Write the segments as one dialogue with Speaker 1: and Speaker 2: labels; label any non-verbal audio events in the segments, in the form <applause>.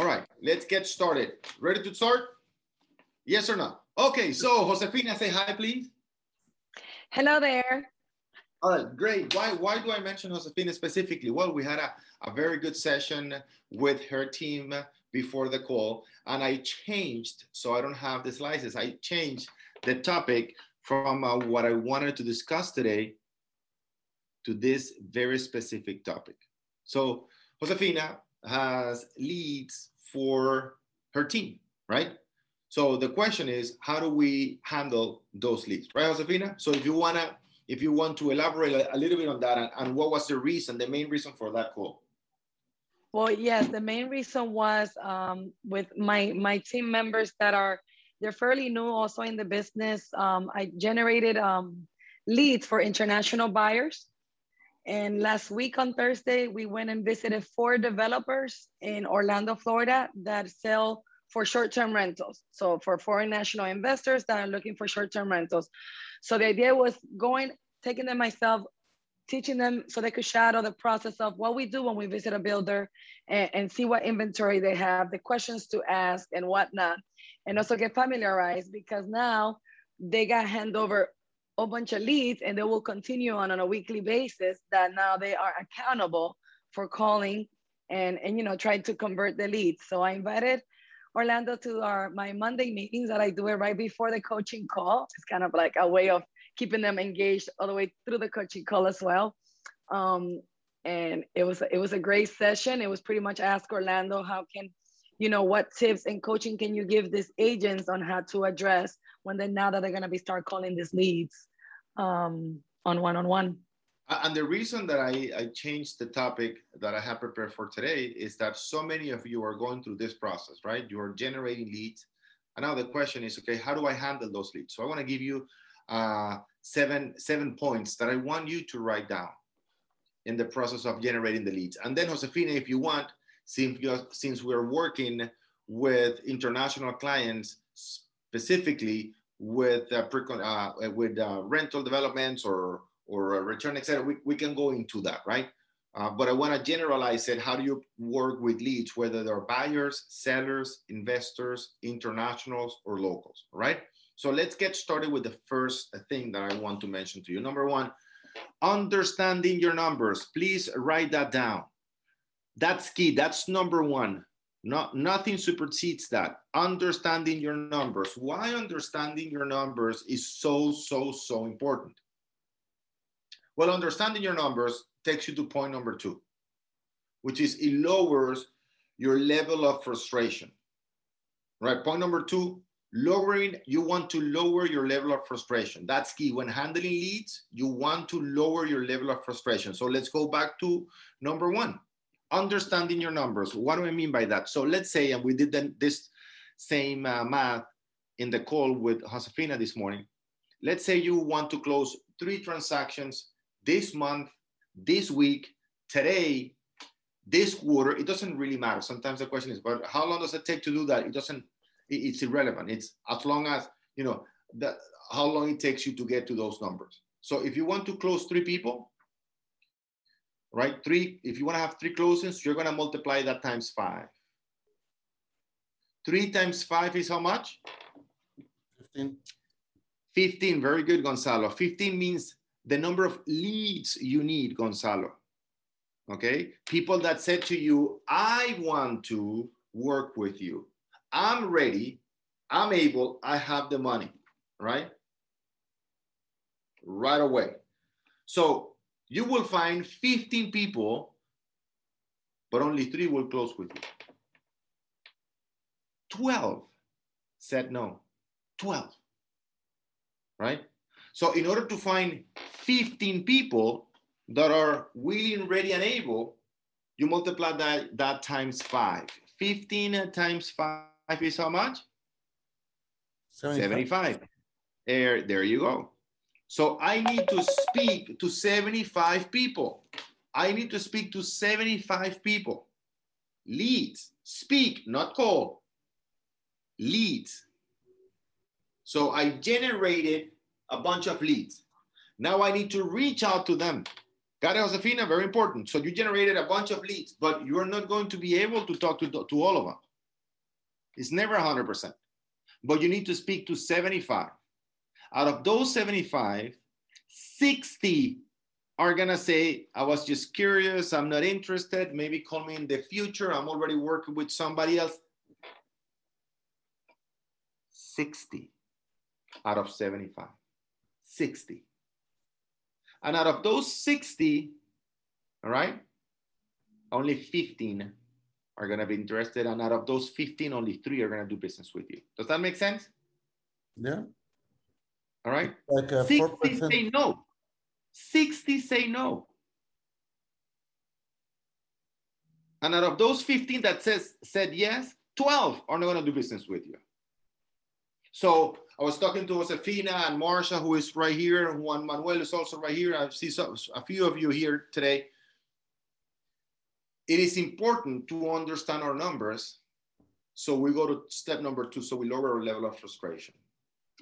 Speaker 1: All right, let's get started. Ready to start? Yes or no? Okay, so Josefina, say hi, please.
Speaker 2: Hello there.
Speaker 1: All right, great. Why, why do I mention Josefina specifically? Well, we had a, a very good session with her team before the call, and I changed, so I don't have the slices, I changed the topic from uh, what I wanted to discuss today to this very specific topic. So Josefina has leads for her team, right? So the question is, how do we handle those leads, right, Josefina? So if you wanna, if you want to elaborate a, little bit on that, and, and, what was the reason, the main reason for that call?
Speaker 2: Well, yes, the main reason was um, with my my team members that are they're fairly new also in the business. Um, I generated um, leads for international buyers. And last week on Thursday, we went and visited four developers in Orlando, Florida that sell for short-term rentals. So for foreign national investors that are looking for short-term rentals. So the idea was going, taking them myself, teaching them so they could shadow the process of what we do when we visit a builder and, and see what inventory they have, the questions to ask and whatnot and also get familiarized because now they got hand over a bunch of leads and they will continue on on a weekly basis that now they are accountable for calling and and you know trying to convert the leads. So i invited orlando to our my monday meetings that i do it right before the coaching call. It's kind of like a way of keeping them engaged all the way through the coaching call as well. Um, and it was it was a great session. It was pretty much ask orlando how can you know, what tips and coaching can you give these agents on how to address when they now that they're going to be start calling these leads um, on one-on-one?
Speaker 1: And the reason that I, I changed the topic that I have prepared for today is that so many of you are going through this process, right? You are generating leads. And now the question is, okay, how do I handle those leads? So I want to give you uh, seven, seven points that I want you to write down in the process of generating the leads. And then Josefina, if you want, since, since we're working with international clients, specifically with uh, uh, with uh, rental developments or or return, etc. We, we can go into that, right? Uh, but I want to generalize it. How do you work with leads, whether they're buyers, sellers, investors, internationals, or locals, right? So let's get started with the first thing that I want to mention to you. Number one, understanding your numbers. Please write that down. That's key. That's number one. Not, nothing supersedes that. Understanding your numbers. Why understanding your numbers is so, so, so important? Well, understanding your numbers takes you to point number two, which is it lowers your level of frustration. Right? Point number two, lowering, you want to lower your level of frustration. That's key. When handling leads, you want to lower your level of frustration. So let's go back to number one understanding your numbers. What do I mean by that? So let's say, and we did this same uh, math in the call with Josefina this morning. Let's say you want to close three transactions this month, this week, today, this quarter. It doesn't really matter. Sometimes the question is, but how long does it take to do that? It doesn't. It's irrelevant. It's as long as you know that how long it takes you to get to those numbers. So if you want to close three people, right? Three, if you want to have three closings, you're going to multiply that times five. Three times five is how much?
Speaker 3: 15.
Speaker 1: 15, very good, Gonzalo. 15 means the number of leads you need, Gonzalo. Okay? People that said to you, I want to work with you. I'm ready. I'm able. I have the money, right? Right away. So you will find 15 people, but only three will close with you. 12 said no. 12. Right? So, in order to find 15 people that are willing, ready, and able, you multiply that, that times five. 15 times five is how much? 75. 75. There, there you go. So I need to speak to 75 people. I need to speak to 75 people. Leads, speak, not call. Leads. So I generated a bunch of leads. Now I need to reach out to them. It, Josefina? Very important. So you generated a bunch of leads, but you're not going to be able to talk to, to all of them. It's never 100%. But you need to speak to 75. Out of those 75, 60 are gonna say, I was just curious, I'm not interested, maybe call me in the future, I'm already working with somebody else. 60 out of 75. 60. And out of those 60, all right, only 15 are to be interested. And out of those 15, only three are to do business with you. Does that make sense?
Speaker 3: Yeah.
Speaker 1: All right.
Speaker 3: Like a
Speaker 1: 60
Speaker 3: 4%.
Speaker 1: say no. 60 say no. And out of those 15 that says said yes, 12 are not going to do business with you. So I was talking to Josefina and Marsha, who is right here. Juan Manuel is also right here. I see some, a few of you here today. It is important to understand our numbers. So we go to step number two. So we lower our level of frustration.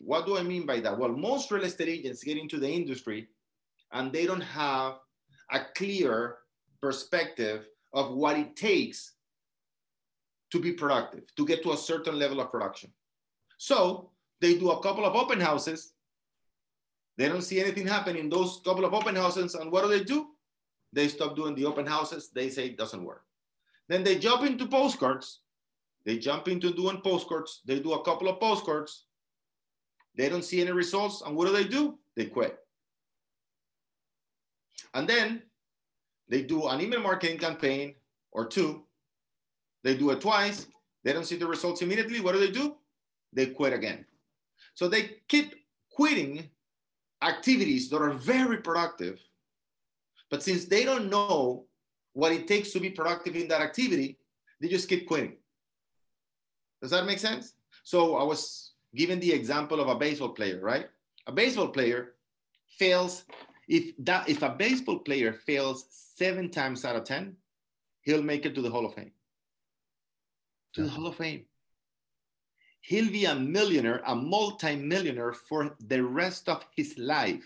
Speaker 1: What do I mean by that? Well, most real estate agents get into the industry and they don't have a clear perspective of what it takes to be productive, to get to a certain level of production. So they do a couple of open houses. They don't see anything happen in those couple of open houses. And what do they do? They stop doing the open houses. They say it doesn't work. Then they jump into postcards. They jump into doing postcards. They do a couple of postcards. They don't see any results. And what do they do? They quit. And then they do an email marketing campaign or two. They do it twice. They don't see the results immediately. What do they do? They quit again. So they keep quitting activities that are very productive. But since they don't know what it takes to be productive in that activity, they just keep quitting. Does that make sense? So I was given the example of a baseball player, right? A baseball player fails if that if a baseball player fails seven times out of ten, he'll make it to the Hall of Fame. To the Hall of Fame. He'll be a millionaire, a multi-millionaire for the rest of his life.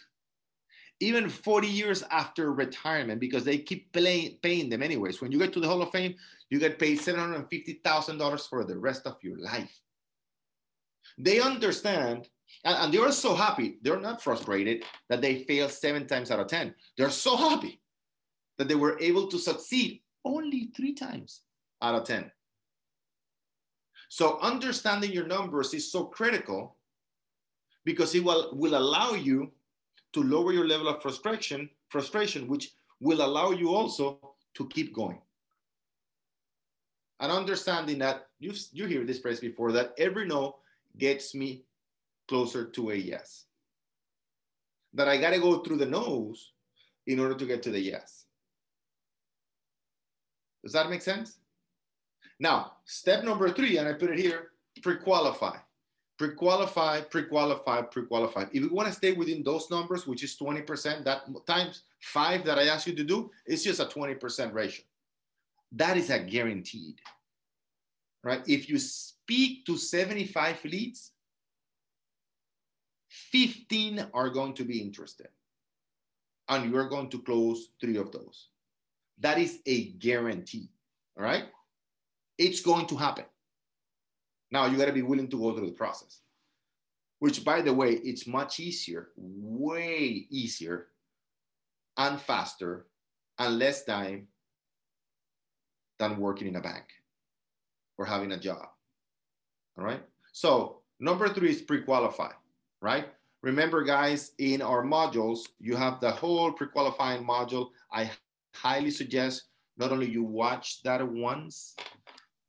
Speaker 1: Even 40 years after retirement, because they keep paying, paying them anyways. When you get to the Hall of Fame, you get paid $750,000 for the rest of your life. They understand and, and, they're so happy. They're not frustrated that they fail seven times out of 10. They're so happy that they were able to succeed only three times out of 10. So understanding your numbers is so critical because it will, will allow you to lower your level of frustration, frustration, which will allow you also to keep going. And understanding that you you hear this phrase before that every no gets me closer to a yes. That I got to go through the no's in order to get to the yes. Does that make sense? Now, step number three, and I put it here pre qualify. Pre qualify, pre qualify, pre qualify. If you want to stay within those numbers, which is 20%, that times five that I asked you to do, it's just a 20% ratio. That is a guaranteed, right? If you speak to 75 leads, 15 are going to be interested. And you're going to close three of those. That is a guarantee. All right. It's going to happen. Now you got to be willing to go through the process, which, by the way, it's much easier, way easier and faster and less time than working in a bank or having a job. All right. So, number three is pre qualify right? Remember, guys, in our modules, you have the whole pre-qualifying module. I highly suggest not only you watch that once,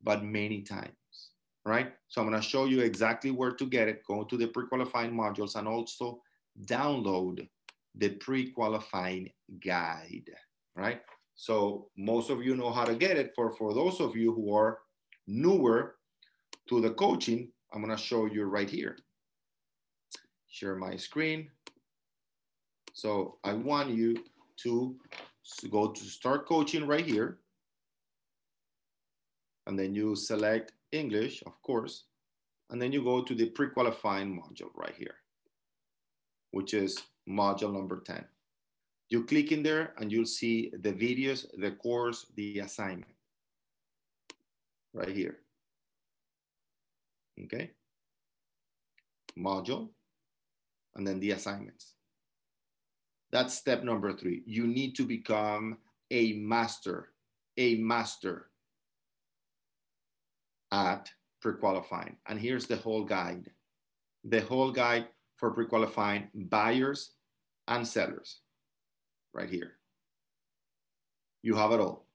Speaker 1: but many times, right? So I'm gonna show you exactly where to get it. Go to the pre-qualifying modules and also download the pre-qualifying guide, right? So most of you know how to get it. For, for those of you who are newer to the coaching, I'm gonna show you right here share my screen. So I want you to go to start coaching right here. And then you select English, of course. And then you go to the pre-qualifying module right here, which is module number 10. You click in there and you'll see the videos, the course, the assignment right here. Okay. Module, and then the assignments. That's step number three. You need to become a master, a master at pre-qualifying. And here's the whole guide. The whole guide for pre-qualifying buyers and sellers right here. You have it all.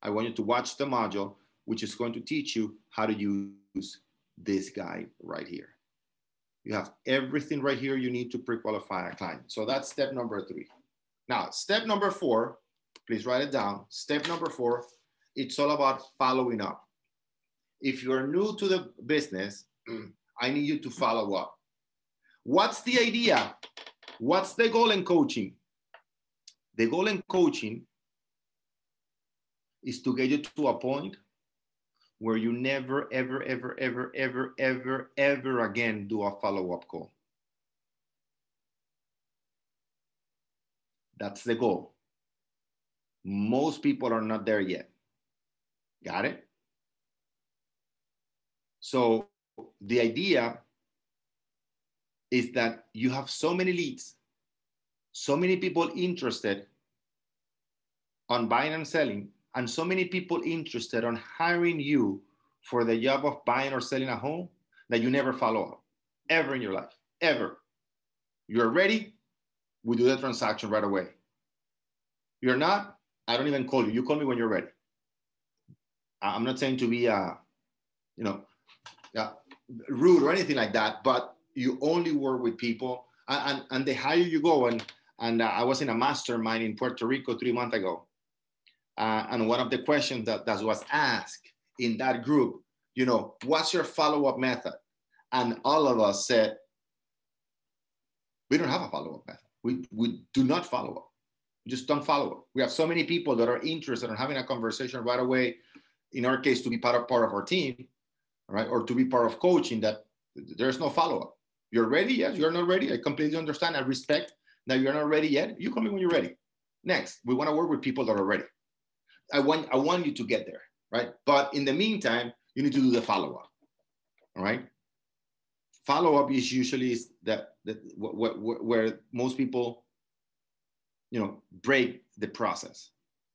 Speaker 1: I want you to watch the module, which is going to teach you how to use this guy right here. You have everything right here you need to pre-qualify a client. So that's step number three. Now, step number four, please write it down. Step number four, it's all about following up. If you're new to the business, <clears throat> I need you to follow up. What's the idea? What's the goal in coaching? The goal in coaching is to get you to a point where you never, ever, ever, ever, ever, ever, ever again do a follow up call. That's the goal. Most people are not there yet. Got it? So the idea is that you have so many leads, so many people interested on buying and selling and so many people interested on hiring you for the job of buying or selling a home that you never follow up ever in your life, ever. You're ready, we do the transaction right away. You're not, I don't even call you. You call me when you're ready. I'm not saying to be, uh, you know, uh, rude or anything like that, but you only work with people, and, and, and the higher you go, and and uh, I was in a mastermind in Puerto Rico three months ago, uh, and one of the questions that, that was asked in that group, you know, what's your follow-up method? And all of us said, we don't have a follow-up method. We, we do not follow up. We just don't follow up. We have so many people that are interested in having a conversation right away, in our case, to be part of, part of our team, right? Or to be part of coaching that there's no follow-up. You're ready? Yes. You're not ready? I completely understand. I respect that you're not ready yet. You come in when you're ready. Next, we want to work with people that are ready. I want I want you to get there, right? But in the meantime, you need to do the follow up. All right. Follow up is usually that that where most people, you know, break the process.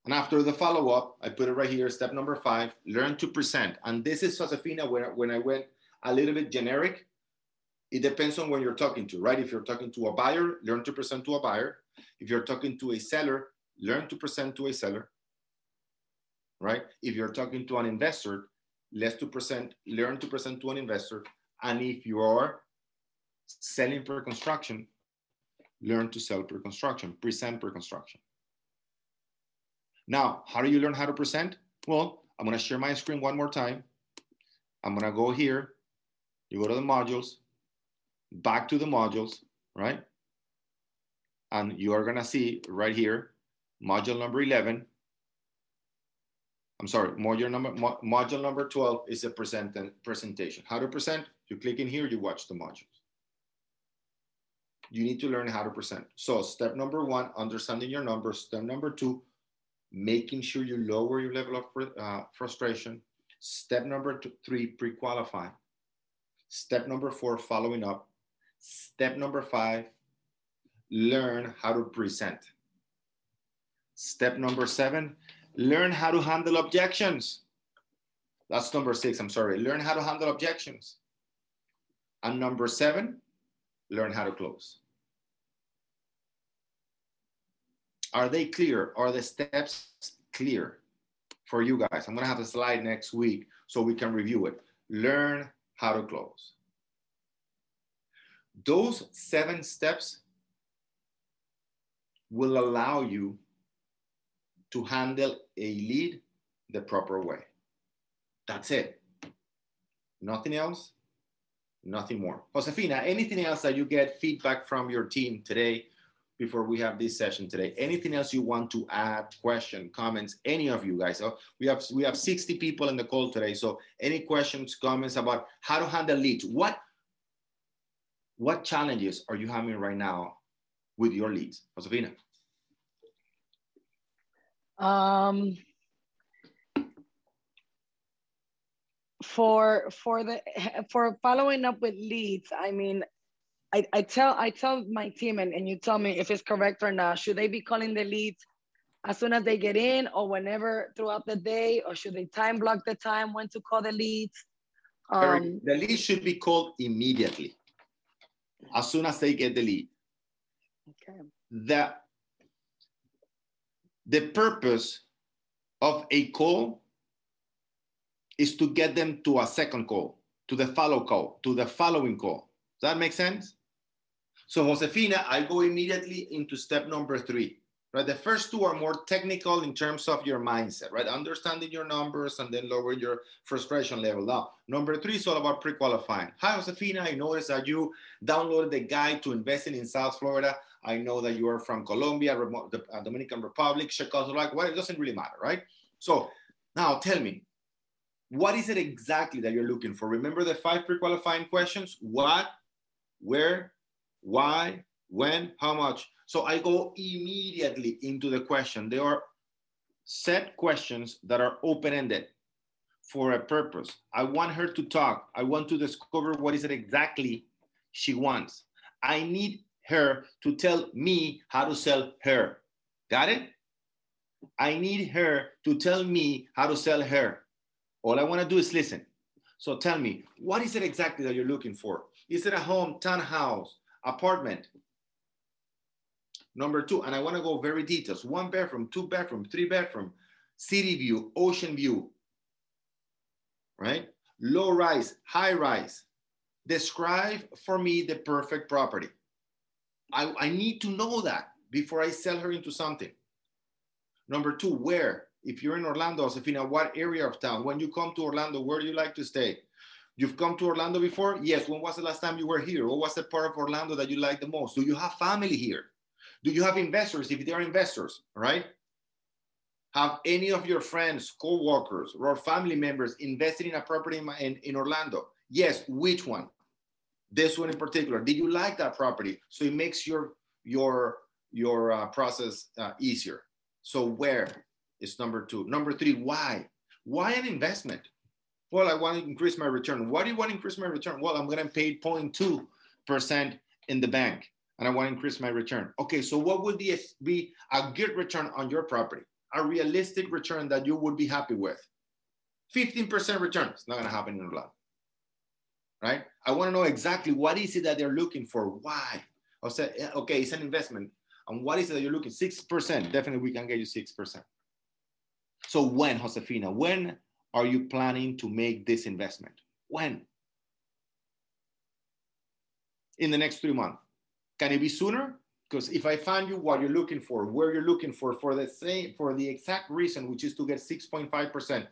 Speaker 1: And after the follow up, I put it right here. Step number five: learn to present. And this is Josefina. When when I went a little bit generic, it depends on when you're talking to, right? If you're talking to a buyer, learn to present to a buyer. If you're talking to a seller, learn to present to a seller right? If you're talking to an investor, to present, learn to present to an investor. And if you are selling pre-construction, learn to sell pre-construction, present pre-construction. Now, how do you learn how to present? Well, I'm gonna share my screen one more time. I'm gonna go here, you go to the modules, back to the modules, right? And you are gonna see right here, module number 11, I'm sorry, module number, module number 12 is a present presentation. How to present, you click in here, you watch the modules. You need to learn how to present. So step number one, understanding your numbers. Step number two, making sure you lower your level of uh, frustration. Step number three, pre-qualify. Step number four, following up. Step number five, learn how to present. Step number seven, Learn how to handle objections. That's number six, I'm sorry. Learn how to handle objections. And number seven, learn how to close. Are they clear? Are the steps clear for you guys? I'm gonna have a slide next week so we can review it. Learn how to close. Those seven steps will allow you to handle a lead the proper way. That's it. Nothing else, nothing more. Josefina, anything else that you get feedback from your team today before we have this session today? Anything else you want to add, question, comments, any of you guys? So we have we have 60 people in the call today. So any questions, comments about how to handle leads? What what challenges are you having right now with your leads? Josefina?
Speaker 2: Um, for for the for following up with leads i mean i, I tell i tell my team and, and you tell me if it's correct or not. Should they be calling the leads as soon as they get in or whenever throughout the day or should they time block the time when to call the leads?
Speaker 1: Um, the lead should be called immediately as soon as they get the lead. Okay. The the purpose of a call is to get them to a second call, to the follow call, to the following call. Does that make sense? So Josefina, I go immediately into step number three, right? The first two are more technical in terms of your mindset, right? Understanding your numbers and then lower your frustration level. Now, number three is all about pre-qualifying. Hi, Josefina, I noticed that you downloaded the guide to investing in South Florida. I know that you are from Colombia, the uh, Dominican Republic, Chicago, like, well, it doesn't really matter, right? So now tell me, what is it exactly that you're looking for? Remember the five pre-qualifying questions? What, where, why, when, how much? So I go immediately into the question. They are set questions that are open-ended for a purpose. I want her to talk. I want to discover what is it exactly she wants. I need her to tell me how to sell her. Got it? I need her to tell me how to sell her. All I want to do is listen. So tell me, what is it exactly that you're looking for? Is it a home, townhouse, apartment? Number two, and I want to go very details. One bedroom, two bedroom, three bedroom, city view, ocean view, right? Low rise, high rise. Describe for me the perfect property. I, I need to know that before I sell her into something. Number two, where? if you're in Orlando, Josefina, what area of town? When you come to Orlando, where do you like to stay? You've come to Orlando before? Yes. When was the last time you were here? What was the part of Orlando that you like the most? Do you have family here? Do you have investors if they are investors, right? Have any of your friends, co-workers, or family members invested in a property in, in, in Orlando? Yes. Which one? This one in particular. Did you like that property? So it makes your your your uh, process uh, easier. So where? is number two. Number three, why? Why an investment? Well, I want to increase my return. Why do you want to increase my return? Well, I'm going to pay 0.2% in the bank and I want to increase my return. Okay, so what would be a good return on your property? A realistic return that you would be happy with? 15% return. It's not going to happen in a lot. Right? I want to know exactly what is it that they're looking for. Why? I'll say, eh, okay, it's an investment. And what is it that you're looking? 6%. Definitely we can get you 6%. So when, Josefina, when are you planning to make this investment? When? In the next three months. Can it be sooner? Because if I find you what you're looking for, where you're looking for, for the same, for the exact reason, which is to get 6.5%,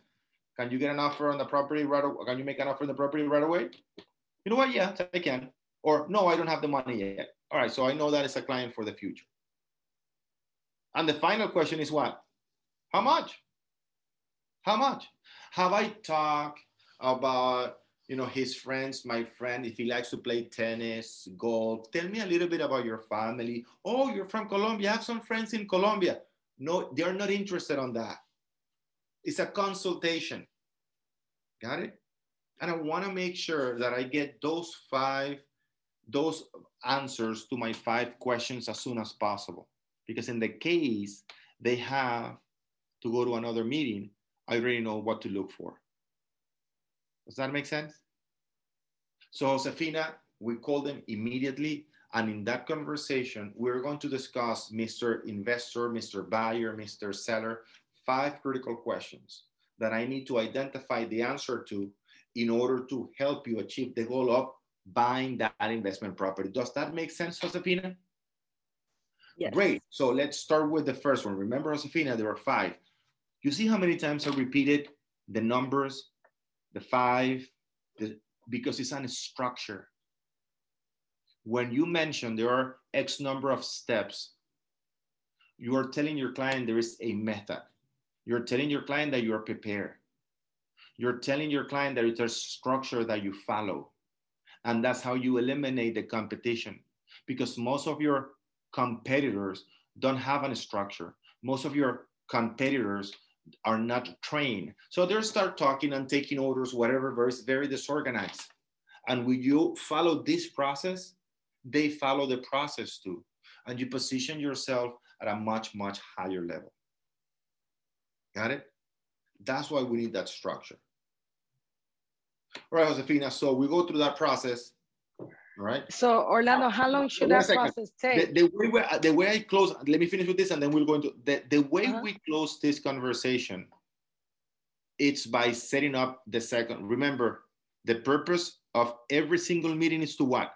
Speaker 1: can you get an offer on the property right away? Can you make an offer on the property right away? You know what? Yeah, I can. Or no, I don't have the money yet. All right, so I know that is a client for the future. And the final question is what? How much? How much? Have I talked about you know his friends, my friend, if he likes to play tennis, golf? Tell me a little bit about your family. Oh, you're from Colombia. I have some friends in Colombia. No, they're not interested on that. It's a consultation. Got it? And I want to make sure that I get those five, those answers to my five questions as soon as possible. Because in the case they have to go to another meeting, I already know what to look for. Does that make sense? So Josefina, we call them immediately. And in that conversation, we're going to discuss Mr. Investor, Mr. Buyer, Mr. Seller, five critical questions that I need to identify the answer to in order to help you achieve the goal of buying that investment property. Does that make sense, Josefina?
Speaker 2: Yes.
Speaker 1: Great. So let's start with the first one. Remember, Josefina, there are five. You see how many times I repeated the numbers, the five, the, because it's a structure. When you mention there are X number of steps, you are telling your client there is a method. You're telling your client that you're prepared. You're telling your client that it's a structure that you follow. And that's how you eliminate the competition because most of your competitors don't have a structure. Most of your competitors are not trained. So they start talking and taking orders, whatever, very, very disorganized. And when you follow this process, they follow the process too. And you position yourself at a much, much higher level. Got it? That's why we need that structure. All right, Josefina. So we go through that process. All right.
Speaker 2: So Orlando, how long should that process take?
Speaker 1: The, the, way we, the way I close, let me finish with this and then we'll go into the, the way uh -huh. we close this conversation, it's by setting up the second. Remember, the purpose of every single meeting is to what?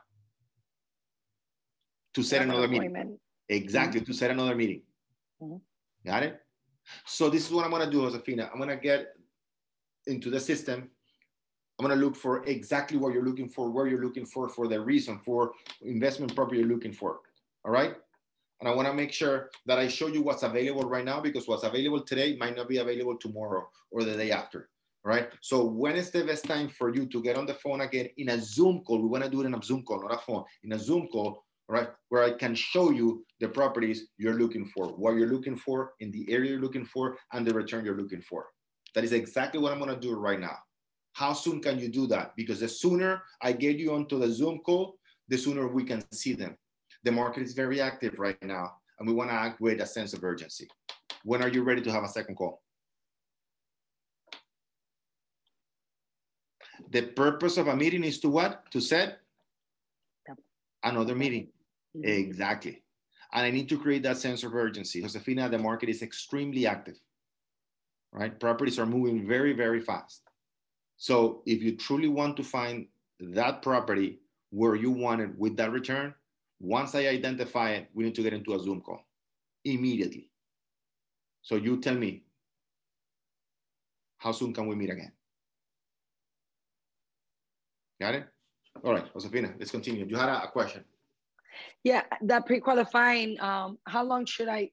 Speaker 1: To set another meeting. Exactly, mm -hmm. to set another meeting. Mm -hmm. Got it? So this is what I'm gonna do, Josefina. I'm gonna get into the system. I'm gonna look for exactly what you're looking for, where you're looking for, for the reason, for investment property you're looking for. All right? And I wanna make sure that I show you what's available right now because what's available today might not be available tomorrow or the day after right? So when is the best time for you to get on the phone again in a Zoom call? We want to do it in a Zoom call, not a phone, in a Zoom call, right? Where I can show you the properties you're looking for, what you're looking for, in the area you're looking for, and the return you're looking for. That is exactly what I'm going to do right now. How soon can you do that? Because the sooner I get you onto the Zoom call, the sooner we can see them. The market is very active right now, and we want to act with a sense of urgency. When are you ready to have a second call? The purpose of a meeting is to what? To set another meeting. Mm-hmm. Exactly. And I need to create that sense of urgency. Josefina, the market is extremely active, right? Properties are moving very, very fast. So if you truly want to find that property where you want it with that return, once I identify it, we need to get into a Zoom call immediately. So you tell me, how soon can we meet again? Got it? All right, Josefina, let's continue. You had a, a question.
Speaker 2: Yeah, that pre-qualifying, um, how long should I,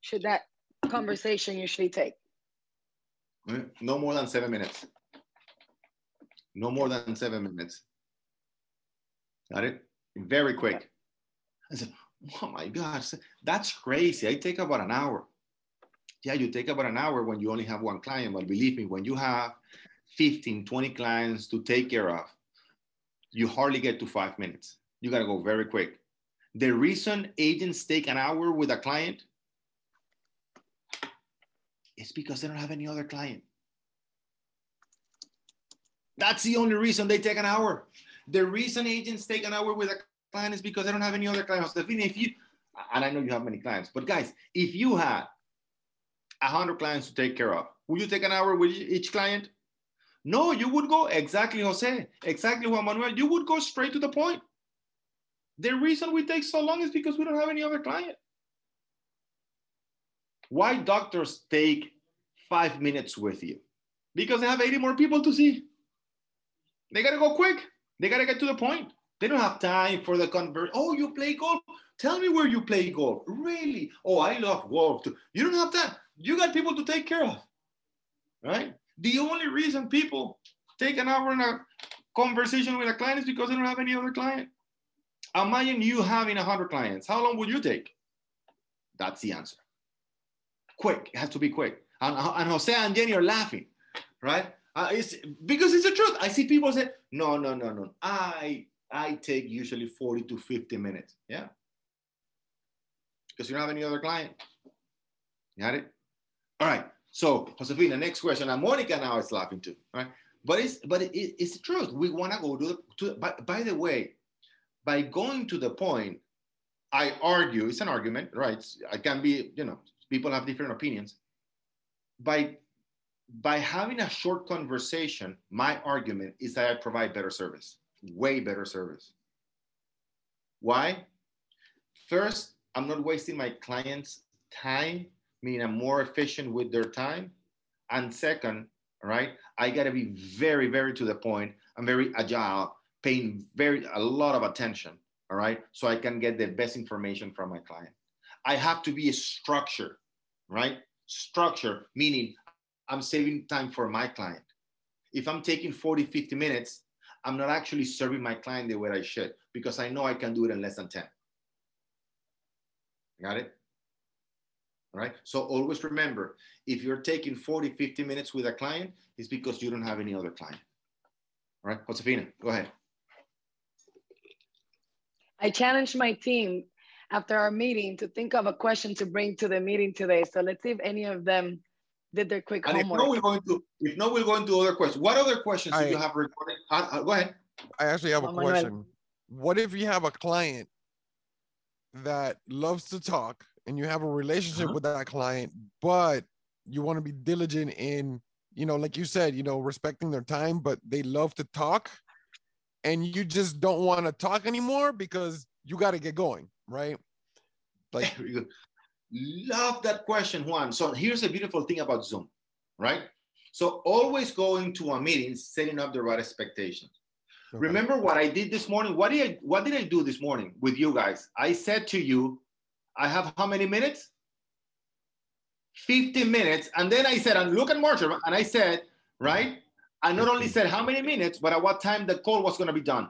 Speaker 2: should that conversation usually take?
Speaker 1: No more than seven minutes. No more than seven minutes. Got it? Very quick. I said, oh my gosh, that's crazy. I take about an hour. Yeah, you take about an hour when you only have one client, but believe me, when you have 15, 20 clients to take care of, you hardly get to five minutes. You got to go very quick. The reason agents take an hour with a client is because they don't have any other client. That's the only reason they take an hour. The reason agents take an hour with a client is because they don't have any other clients. Stephanie, if you, and I know you have many clients, but guys, if you had a hundred clients to take care of, would you take an hour with each client? No, you would go exactly, Jose, exactly Juan Manuel. You would go straight to the point. The reason we take so long is because we don't have any other client. Why doctors take five minutes with you? Because they have 80 more people to see. They gotta go quick. They gotta get to the point. They don't have time for the convert. Oh, you play golf? Tell me where you play golf. Really? Oh, I love golf too. You don't have that. You got people to take care of, right? The only reason people take an hour in a conversation with a client is because they don't have any other client. Imagine you having 100 clients. How long would you take? That's the answer. Quick. It has to be quick. And, and Jose and Jenny are laughing, right? Uh, it's, because it's the truth. I see people say, no, no, no, no. I, I take usually 40 to 50 minutes. Yeah. Because you don't have any other client. Got it? All right. So, Josefina, next question. And Monica now is laughing too, right? But it's but it, it's the truth. We want to go to the to. By, by the way, by going to the point, I argue it's an argument, right? I can be, you know, people have different opinions. By by having a short conversation, my argument is that I provide better service, way better service. Why? First, I'm not wasting my clients' time meaning I'm more efficient with their time. And second, right, I got to be very, very to the point. I'm very agile, paying very a lot of attention. All right, so I can get the best information from my client. I have to be a structure, right? Structure meaning I'm saving time for my client. If I'm taking 40, 50 minutes, I'm not actually serving my client the way I should because I know I can do it in less than 10. Got it? All right. So always remember if you're taking 40, 50 minutes with a client, it's because you don't have any other client. All right. Josefina, go ahead.
Speaker 2: I challenged my team after our meeting to think of a question to bring to the meeting today. So let's see if any of them did their quick
Speaker 1: and
Speaker 2: homework.
Speaker 1: If no, we're going to if no, we're going to other questions. What other questions
Speaker 4: I,
Speaker 1: do you have recorded? Uh, uh, go ahead.
Speaker 4: I actually have a question. What if you have a client that loves to talk and you have a relationship uh-huh. with that client, but you want to be diligent in, you know, like you said, you know, respecting their time, but they love to talk and you just don't want to talk anymore because you got to get going, right? <laughs>
Speaker 1: Like, love that question, Juan. So here's a beautiful thing about Zoom, right? So always going to a meeting, setting up the right expectations. Okay. Remember what I did this morning? What did I what did I do this morning with you guys? I said to you, I have how many minutes? 50 minutes. And then I said, and look at Marshall, and I said, right? I not only said how many minutes, but at what time the call was going to be done.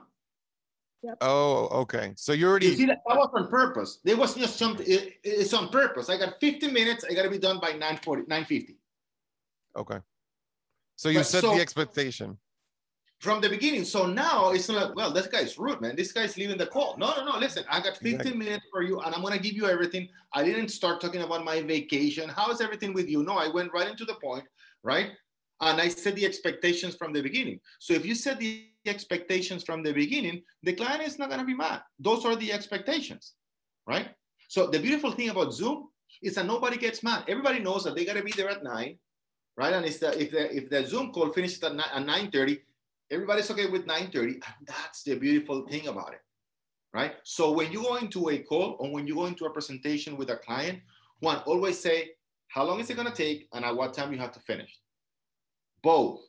Speaker 4: Yep. Oh, okay. So you already
Speaker 1: you see that, that was on purpose. There was just something. It, it's on purpose. I got 50 minutes. I got to be done by 9:40, 9:50.
Speaker 4: Okay. So you but set so, the expectation
Speaker 1: from the beginning. So now it's like, well, this guy's rude, man. This guy's leaving the call. No, no, no. Listen, I got 15 exactly. minutes for you, and I'm gonna give you everything. I didn't start talking about my vacation. How is everything with you? No, I went right into the point, right? And I set the expectations from the beginning. So if you set the expectations from the beginning, the client is not gonna be mad. Those are the expectations, right? So the beautiful thing about Zoom is that nobody gets mad. Everybody knows that they gotta be there at nine, right? And it's the, if the if the Zoom call finishes at, 9, at 9:30, everybody's okay with 9.30 and that's the beautiful thing about it right so when you go into a call or when you go into a presentation with a client one always say how long is it going to take and at what time you have to finish both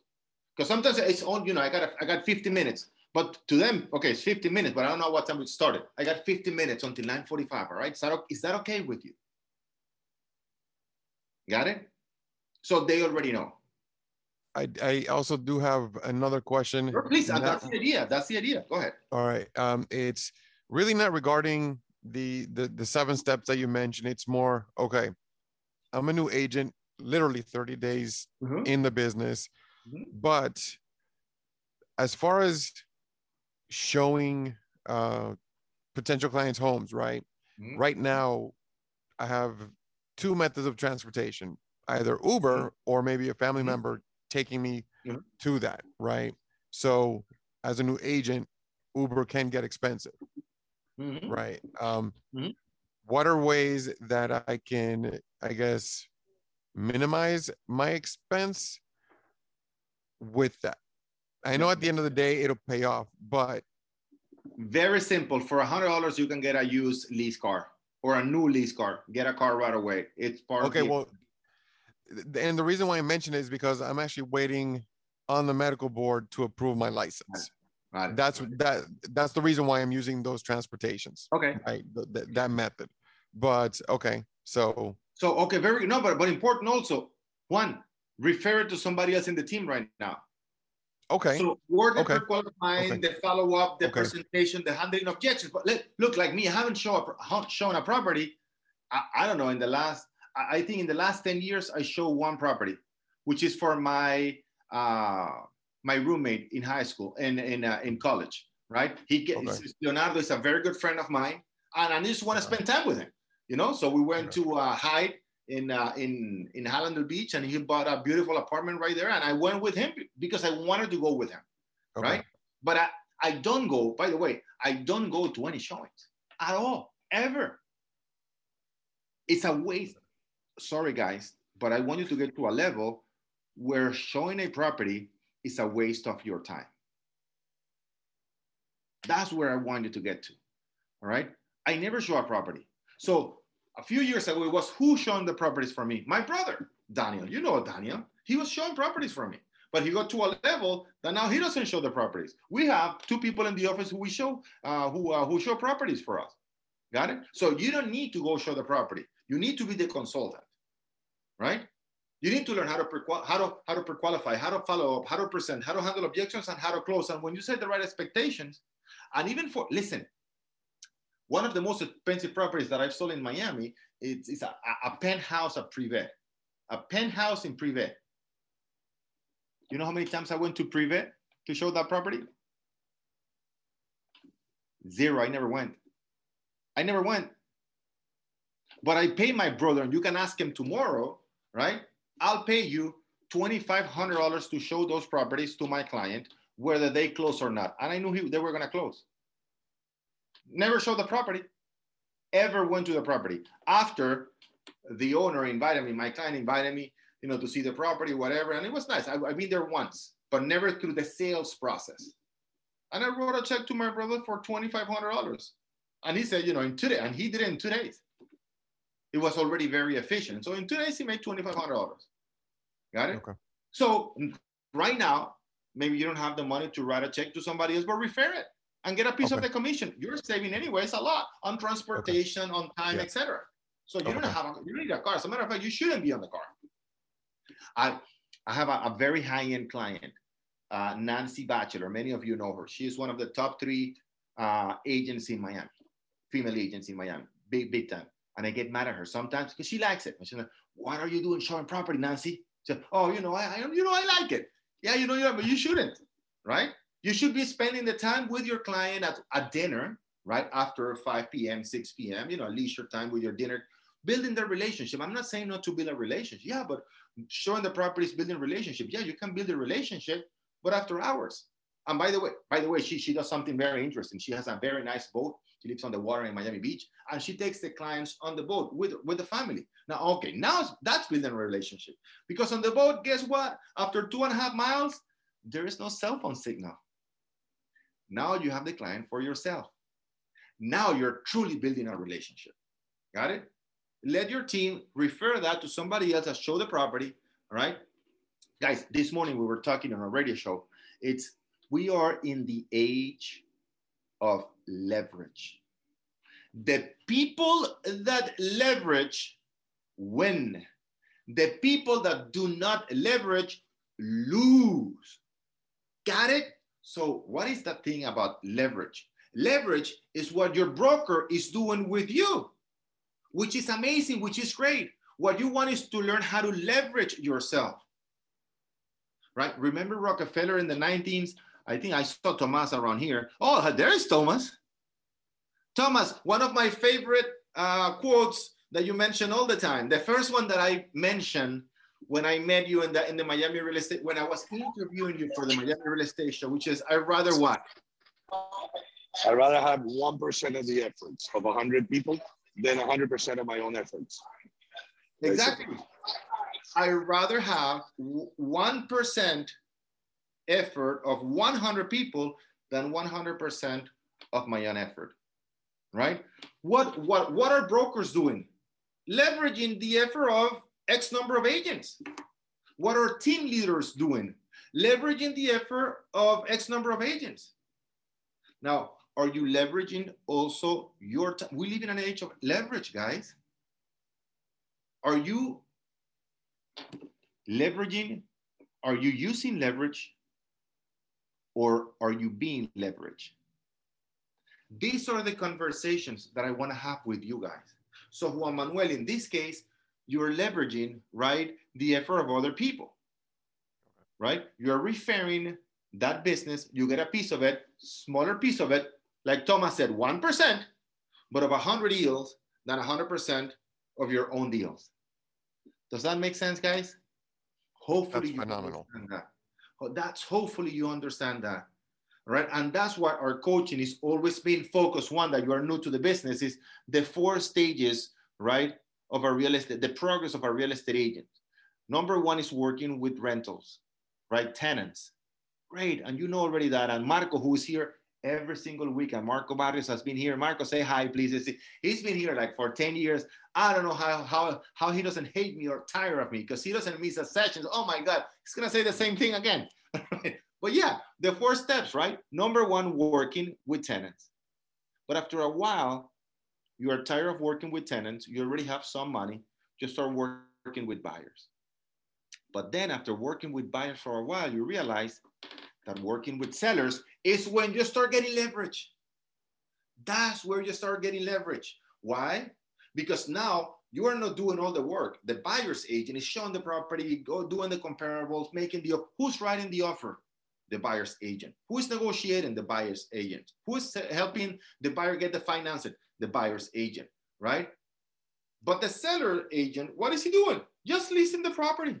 Speaker 1: because sometimes it's on you know i got I got 50 minutes but to them okay it's 50 minutes but i don't know what time we started i got 50 minutes until 9.45 all right is that, is that okay with you got it so they already know
Speaker 4: I, I also do have another question.
Speaker 1: Sure, please, that, that's the idea. That's the idea. Go ahead.
Speaker 4: All right. Um, it's really not regarding the, the the seven steps that you mentioned. It's more okay. I'm a new agent, literally 30 days mm-hmm. in the business, mm-hmm. but as far as showing uh, potential clients homes, right? Mm-hmm. Right now, I have two methods of transportation: either Uber mm-hmm. or maybe a family mm-hmm. member taking me mm-hmm. to that, right? So as a new agent, Uber can get expensive, right? Um. What are ways that I can, I guess, minimize my expense with that? I know at the end of the day it'll pay off, but
Speaker 1: very simple. For a hundred dollars, you can get a used lease car or a new lease car. Get a car right away. It's part.
Speaker 4: Okay, well, and the reason why I mention it is because I'm actually waiting on the medical board to approve my license. Right. That's that. That's the reason why I'm using those transportations.
Speaker 1: Okay.
Speaker 4: Right. that, that method. But okay. So.
Speaker 1: So okay, very no, but but important also. One, refer it to somebody else in the team right now.
Speaker 4: Okay.
Speaker 1: So word okay. qualifying, okay. the follow up, the okay. presentation, the handling objections. But let, look, like me, I haven't shown a, shown a property. I, I don't know in the last I think in the last 10 years, I show one property, which is for my uh, my roommate in high school and in, uh, in college, right? He okay. Leonardo is a very good friend of mine, and I just want to spend time with him, you know. So we went to uh, Hyde in uh, in in Hallandale Beach, and he bought a beautiful apartment right there, and I went with him because I wanted to go with him, okay. right? But I I don't go. By the way, I don't go to any showings at all ever. It's a waste sorry guys, but I want you to get to a level where showing a property is a waste of your time. That's where I want you to get to. All right. I never show a property. So a few years ago, it was who showing the properties for me? My brother, Daniel. You know Daniel. He was showing properties for me. But he got to a level that now he doesn't show the properties. We have two people in the office who we show uh, who uh, who show properties for us. Got it? So you don't need to go show the property. You need to be the consultant, right? You need to learn how to how to how to pre-qualify, how to follow up, how to present, how to handle objections, and how to close. And when you set the right expectations, and even for listen, One of the most expensive properties that I've sold in Miami it's a, a penthouse at Privé, a penthouse in Privé. You know how many times I went to Privé to show that property? Zero. I never went. I never went. But I pay my brother, and you can ask him tomorrow, right? I'll pay you $2,500 to show those properties to my client, whether they close or not. And I knew he, they were going to close. Never showed the property, ever went to the property. After the owner invited me, my client invited me, you know, to see the property, whatever. And it was nice. I, I've been there once, but never through the sales process. And I wrote a check to my brother for $2,500. And he said, you know, in two days, and he did it in two days. It was already very efficient. So in two days, he made $2,500. Got it? Okay. So right now, maybe you don't have the money to write a check to somebody else, but refer it and get a piece okay. of the commission. You're saving anyways a lot on transportation, okay. on time, yeah. etc. So you don't have a, you don't need a car. As a matter of fact, you shouldn't be on the car. I I have a, a very high end client, uh, Nancy Batchelor. Many of you know her. She is one of the top three uh, agents in Miami, female agents in Miami, big big time. And I get mad at her sometimes because she likes it. And she's like, "What are you doing showing property, Nancy?" She said, "Oh, you know, I, I you know I like it. Yeah, you know, you but you shouldn't, right? You should be spending the time with your client at, at dinner, right after 5 p.m., 6 p.m. You know, leisure time with your dinner building the relationship. I'm not saying not to build a relationship. Yeah, but showing the properties, building relationship. Yeah, you can build a relationship, but after hours. And by the way, by the way, she she does something very interesting. She has a very nice boat. She lives on the water in Miami Beach, and she takes the clients on the boat with with the family. Now, okay, now that's building a relationship because on the boat, guess what? After two and a half miles, there is no cell phone signal. Now you have the client for yourself. Now you're truly building a relationship. Got it? let your team refer that to somebody else that show the property. All right. Guys, this morning we were talking on a radio show. It's we are in the age of leverage. The people that leverage win. The people that do not leverage lose. Got it? So, what is the thing about leverage? Leverage is what your broker is doing with you which is amazing, which is great. What you want is to learn how to leverage yourself. Right? Remember Rockefeller in the 19s? I think I saw Thomas around here. Oh, there's Thomas. Thomas, one of my favorite uh, quotes that you mention all the time. The first one that I mentioned when I met you in the in the Miami real estate, when I was interviewing you for the Miami real estate show, which is I rather what?
Speaker 5: I'd rather have one percent of the efforts of hundred people than 100% of my own efforts.
Speaker 1: Exactly. I rather have 1% effort of 100 people than 100% of my own effort. Right? What what what are brokers doing? Leveraging the effort of X number of agents. What are team leaders doing? Leveraging the effort of X number of agents. Now, are you leveraging also your time? We live in an age of leverage, guys. Are you leveraging? Are you using leverage or are you being leveraged? These are the conversations that I want to have with you guys. So, Juan Manuel, in this case, you're leveraging, right, the effort of other people, right? You're referring that business, you get a piece of it, smaller piece of it, like Thomas said, 1%, but of 100 deals than 100% of your own deals. Does that make sense, guys? Hopefully,
Speaker 4: that's phenomenal.
Speaker 1: That. That's hopefully you understand that, right? And that's why our coaching is always being focused. One that you are new to the business is the four stages, right, of a real estate, the progress of a real estate agent. Number one is working with rentals, right? Tenants. Great, and you know already that. And Marco, who is here, every single week. And Marco Barrios has been here. Marco, say hi, please. He's been here like for 10 years. I don't know how how how he doesn't hate me or tire of me because he doesn't miss a session. Oh my God, he's gonna say the same thing again. <laughs> but yeah, the four steps, right? Number one, working with tenants. But after a while, you are tired of working with tenants. You already have some money. Just start working with buyers. But then after working with buyers for a while, you realize that working with sellers is when you start getting leverage. That's where you start getting leverage. Why? Because now you are not doing all the work. The buyer's agent is showing the property, go doing the comparables, making the who's writing the offer? The buyer's agent. Who is negotiating? The buyer's agent. Who is helping the buyer get the financing? The buyer's agent, right? But the seller agent, what is he doing? Just leasing the property.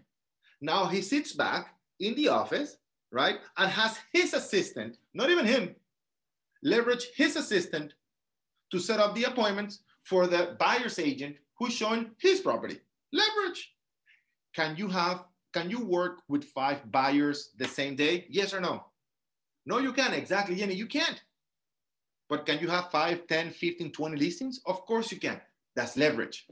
Speaker 1: Now he sits back in the office, right? And has his assistant, not even him, leverage his assistant to set up the appointments for the buyer's agent who's showing his property. Leverage. Can you have, can you work with five buyers the same day? Yes or no? No, you can't. Exactly, Jenny, you can't. But can you have 5, 10, 15, 20 listings? Of course you can. That's leverage.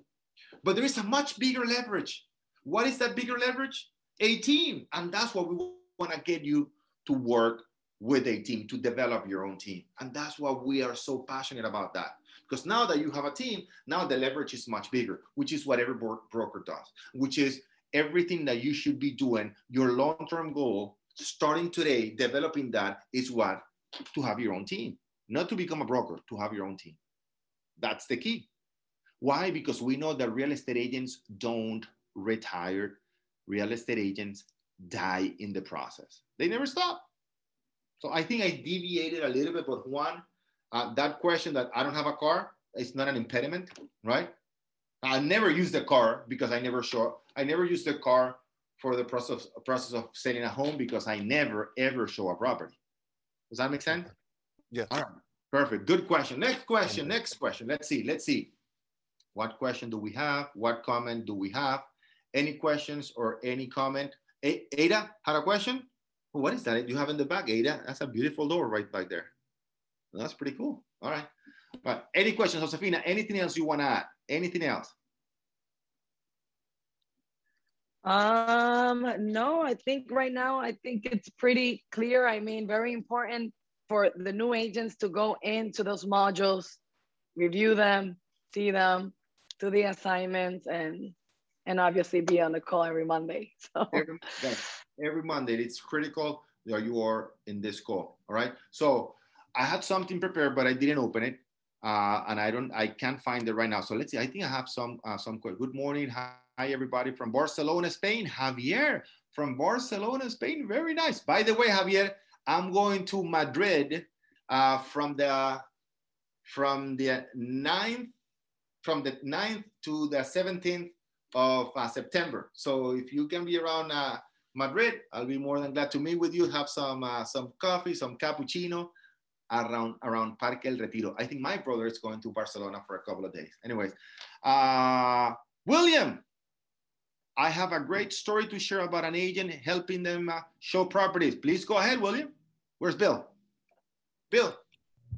Speaker 1: But there is a much bigger leverage. What is that bigger leverage? A team. And that's what we want to get you to work with a team, to develop your own team. And that's why we are so passionate about that. Because now that you have a team, now the leverage is much bigger, which is what every broker does, which is everything that you should be doing, your long term goal, starting today, developing that is what? To have your own team, not to become a broker, to have your own team. That's the key. Why? Because we know that real estate agents don't retire, real estate agents die in the process. They never stop. So I think I deviated a little bit, but one, uh, that question that I don't have a car is not an impediment, right? I never use the car because I never show. I never use the car for the process process of selling a home because I never ever show a property. Does that make sense?
Speaker 4: Yeah.
Speaker 1: All right. Perfect. Good question. Next question. Next question. Let's see. Let's see. What question do we have? What comment do we have? Any questions or any comment? A- Ada had a question. Oh, what is that you have in the back, Ada? That's a beautiful door right back there. That's pretty cool. All right. But any questions, Josefina? Anything else you want to add? Anything else?
Speaker 2: Um, no, I think right now, I think it's pretty clear. I mean, very important for the new agents to go into those modules, review them, see them, do the assignments, and and obviously be on the call every Monday. <laughs> So
Speaker 1: every, every Monday, it's critical that you are in this call. All right. So I had something prepared, but I didn't open it, uh, and I don't, I can't find it right now. So let's see. I think I have some, uh, some. Good morning, hi, everybody from Barcelona, Spain. Javier from Barcelona, Spain. Very nice. By the way, Javier, I'm going to Madrid uh, from the from the 9th from the 9th to the 17th of uh, September. So if you can be around uh, Madrid, I'll be more than glad to meet with you. Have some uh, some coffee, some cappuccino around around Parque El Retiro. I think my brother is going to Barcelona for a couple of days. Anyways, uh, William, I have a great story to share about an agent helping them uh, show properties. Please go ahead, William. Where's Bill? Bill.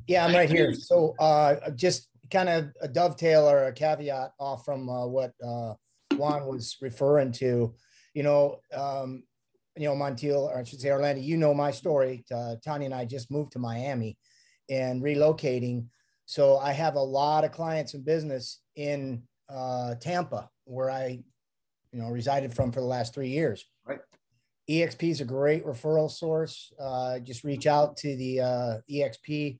Speaker 6: Yeah, I'm right here. So uh, just kind of a dovetail or a caveat off from uh, what uh, Juan was referring to. You know, um, you know, Montiel, or I should say Orlando, you know my story. Uh, Tanya and I just moved to Miami and relocating. So I have a lot of clients and business in uh, Tampa, where I, you know, resided from for the last three years.
Speaker 1: Right.
Speaker 6: EXP is a great referral source. Uh, just reach out to the uh, EXP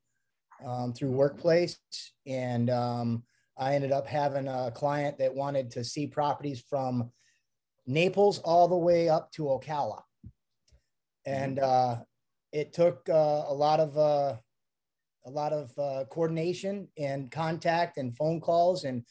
Speaker 6: um, through Workplace, and um, I ended up having a client that wanted to see properties from Naples all the way up to Ocala. And uh, it took uh, a lot of uh, a lot of uh, coordination and contact and phone calls and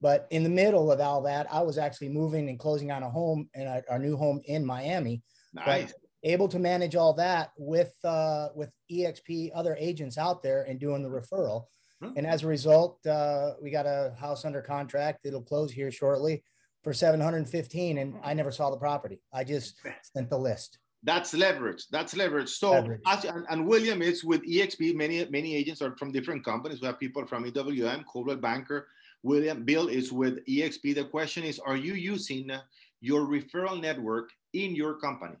Speaker 6: but in the middle of all that, I was actually moving and closing on a home and our, our new home in Miami.
Speaker 1: Nice.
Speaker 6: Able to manage all that with uh, with EXP other agents out there and doing the referral. And as a result, uh, we got a house under contract. It'll close here shortly for 715 and I never saw the property. I just sent the list.
Speaker 1: That's leverage. That's leverage. So, leverage. And, and, William is with EXP. Many many agents are from different companies. We have people from EWM, Coldwell Banker. William Bill is with EXP. The question is, are you using your referral network in your company?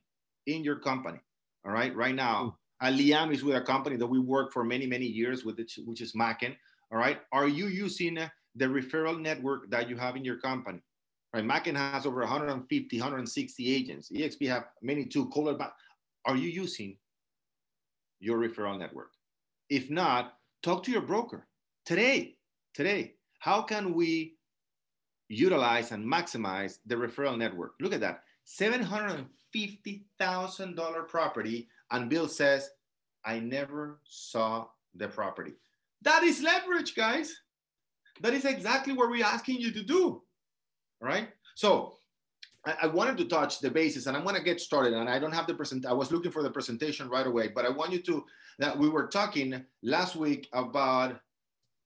Speaker 1: In your company, all right. Right now, uh, Liam is with a company that we work for many many years with, it, which is Macken. All right. Are you using the referral network that you have in your company? Right, has over 150, 160 agents. EXP have many too. Kohler, are you using your referral network? If not, talk to your broker today. Today, how can we utilize and maximize the referral network? Look at that $750,000 property. And Bill says, I never saw the property. That is leverage, guys. That is exactly what we're asking you to do. All right. So I, wanted to touch the basis and I'm going to get started. And I don't have the present, I was looking for the presentation right away, but I want you to, that we were talking last week about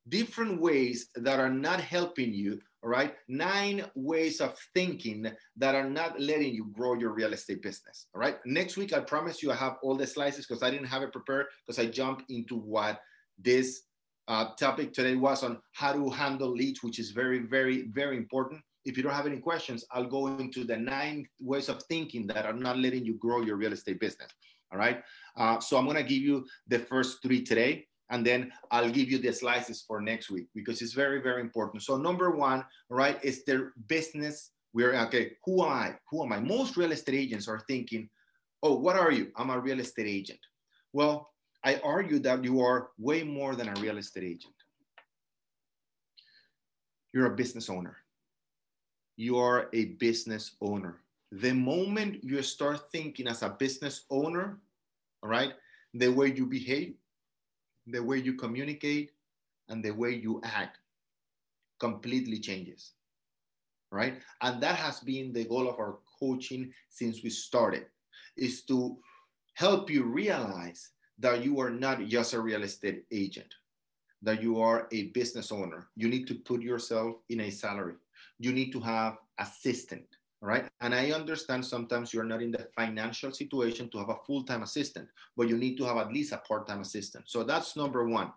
Speaker 1: different ways that are not helping you all right nine ways of thinking that are not letting you grow your real estate business all right next week i promise you i have all the slices because i didn't have it prepared because i jumped into what this uh, topic today was on how to handle leads which is very very very important if you don't have any questions i'll go into the nine ways of thinking that are not letting you grow your real estate business all right uh, so i'm going to give you the first three today and then I'll give you the slices for next week because it's very, very important. So number one, right, is their business. We're okay. Who am I? Who am I? Most real estate agents are thinking, oh, what are you? I'm a real estate agent. Well, I argue that you are way more than a real estate agent. You're a business owner. You are a business owner. The moment you start thinking as a business owner, all right, the way you behave, the way you communicate and the way you act completely changes right? And that has been the goal of our coaching since we started is to help you realize that you are not just a real estate agent that you are a business owner. You need to put yourself in a salary you need to have assistant right? And I understand sometimes you're not in the financial situation to have a full time assistant, but you need to have at least a part time assistant. So that's number one.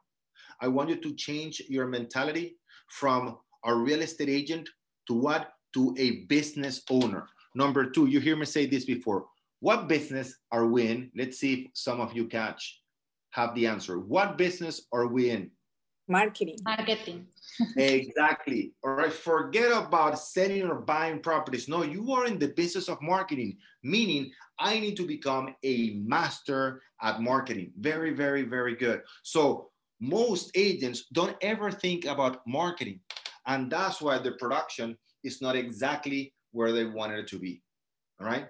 Speaker 1: I want you to change your mentality from a real estate agent to what? To a business owner. Number two, you hear me say this before. What business are we in? Let's see if some of you catch have the answer. What business are we in?
Speaker 7: Marketing.
Speaker 8: Marketing. <laughs>
Speaker 1: exactly. All right. Forget about selling or buying properties. No, you are in the business of marketing, meaning I need to become a master at marketing. Very, very, very good. So most agents don't ever think about marketing. And that's why the production is not exactly where they wanted it to be. All right.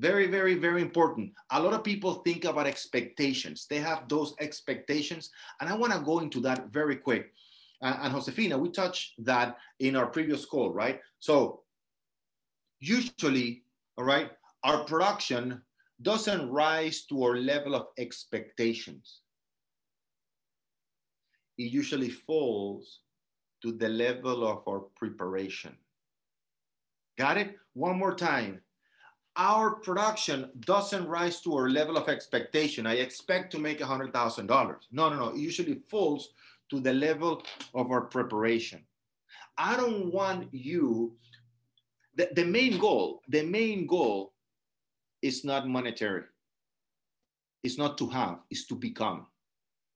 Speaker 1: Very, very, very important. A lot of people think about expectations. They have those expectations. And I want to go into that very quick. Uh, and Josefina, we touched that in our previous call, right? So usually, all right, our production doesn't rise to our level of expectations. It usually falls to the level of our preparation. Got it? One more time our production doesn't rise to our level of expectation. I expect to make $100,000. No, no, no. It usually falls to the level of our preparation. I don't want you, the, the main goal, the main goal is not monetary. It's not to have, it's to become.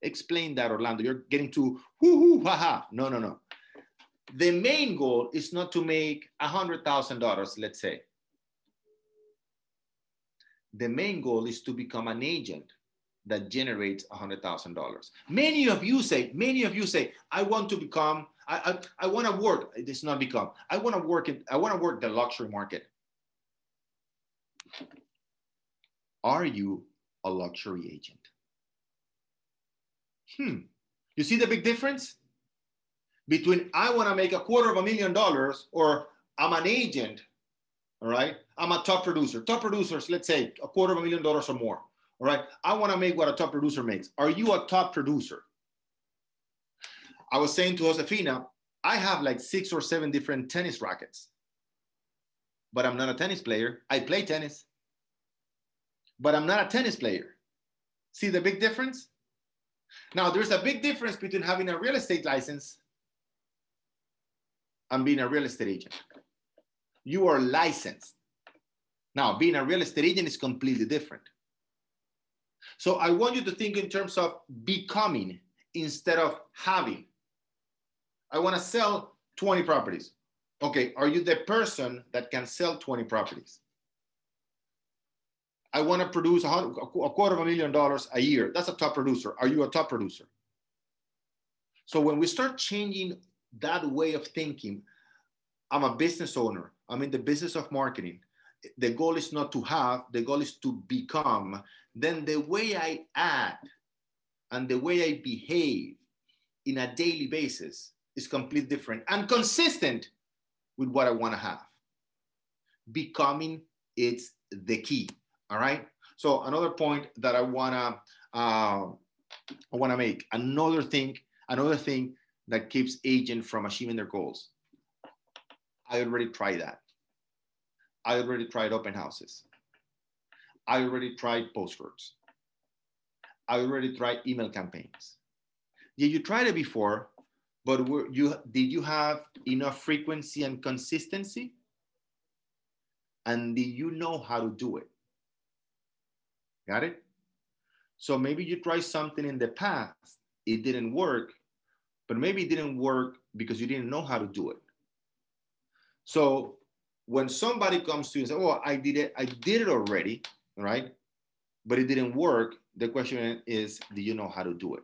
Speaker 1: Explain that, Orlando. You're getting to whoo hoo ha ha. No, no, no. The main goal is not to make $100,000, let's say the main goal is to become an agent that generates $100,000. Many of you say, many of you say, I want to become, I, I, I want to work, it's not become, I want to work in, I want to work the luxury market. Are you a luxury agent? Hmm. You see the big difference between I want to make a quarter of a million dollars or I'm an agent all right? I'm a top producer. Top producers, let's say a quarter of a million dollars or more. All right. I want to make what a top producer makes. Are you a top producer? I was saying to Josefina, I have like six or seven different tennis rackets, but I'm not a tennis player. I play tennis, but I'm not a tennis player. See the big difference? Now, there's a big difference between having a real estate license and being a real estate agent you are licensed. Now, being a real estate agent is completely different. So I want you to think in terms of becoming instead of having. I want to sell 20 properties. Okay, are you the person that can sell 20 properties? I want to produce a, quarter of a million dollars a year. That's a top producer. Are you a top producer? So when we start changing that way of thinking, I'm a business owner. I'm in the business of marketing. The goal is not to have, the goal is to become. Then the way I act and the way I behave in a daily basis is completely different and consistent with what I want to have. Becoming it's the key. All right. So another point that I wanna uh, I wanna make another thing another thing that keeps agent from achieving their goals. I already tried that. I already tried open houses. I already tried postcards. I already tried email campaigns. Did you tried it before, but were you did you have enough frequency and consistency? And did you know how to do it? Got it? So maybe you tried something in the past, it didn't work, but maybe it didn't work because you didn't know how to do it. So when somebody comes to you and says, "Oh, I did it, I did it already," right? But it didn't work. The question is, do you know how to do it?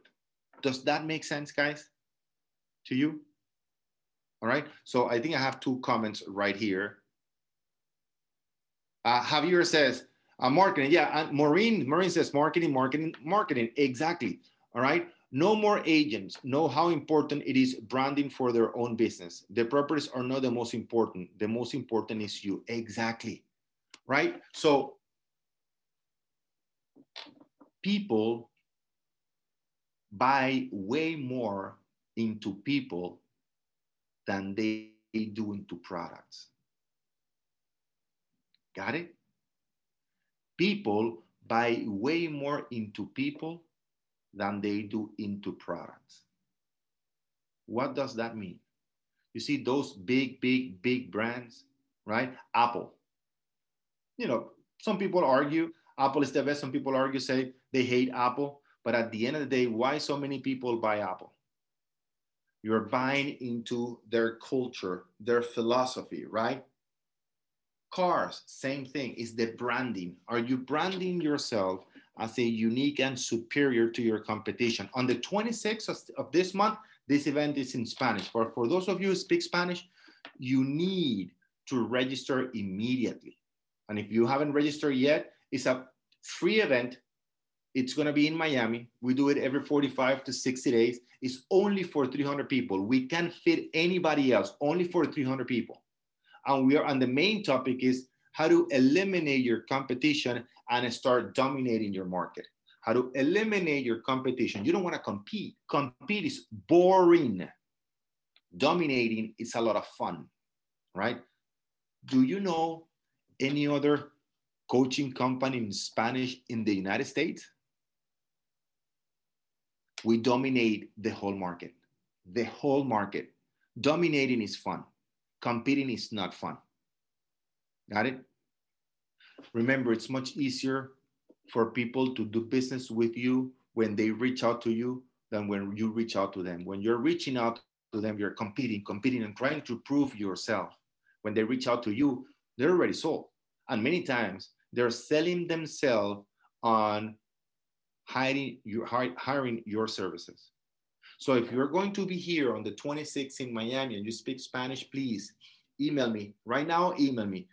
Speaker 1: Does that make sense, guys? To you? All right. So I think I have two comments right here. Uh, Javier says, uh, marketing. Yeah. And Maureen, Maureen says marketing, marketing, marketing. Exactly. All right. No more agents know how important it is branding for their own business. The properties are not the most important. The most important is you. Exactly. Right. So people buy way more into people than they do into products. Got it? People buy way more into people than they do into products. What does that mean? You see those big, big, big brands, right? Apple. You know, some people argue Apple is the best. Some people argue, say they hate Apple. But at the end of the day, why so many people buy Apple? You're buying into their culture, their philosophy, right? Cars, same thing, is the branding. Are you branding yourself as a unique and superior to your competition? On the 26th of, this month, this event is in Spanish. For, for those of you who speak Spanish, you need to register immediately. And if you haven't registered yet, it's a free event. It's going to be in Miami. We do it every 45 to 60 days. It's only for 300 people. We can't fit anybody else, only for 300 people and we are and the main topic is how to eliminate your competition and start dominating your market. How to eliminate your competition. You don't want to compete. Compete is boring. Dominating is a lot of fun right? Do you know any other coaching company in spanish in the united states? We dominate the whole market. The whole market. Dominating is fun. Competing is not fun. Got it? Remember, it's much easier for people to do business with you when they reach out to you than when you reach out to them. When you're reaching out to them, you're competing, competing, and trying to prove yourself. When they reach out to you, they're already sold. And many times they're selling themselves on hiring your, hiring your services. So if you're going to be here on the 26th in Miami and you speak Spanish, please email me. Right now, email me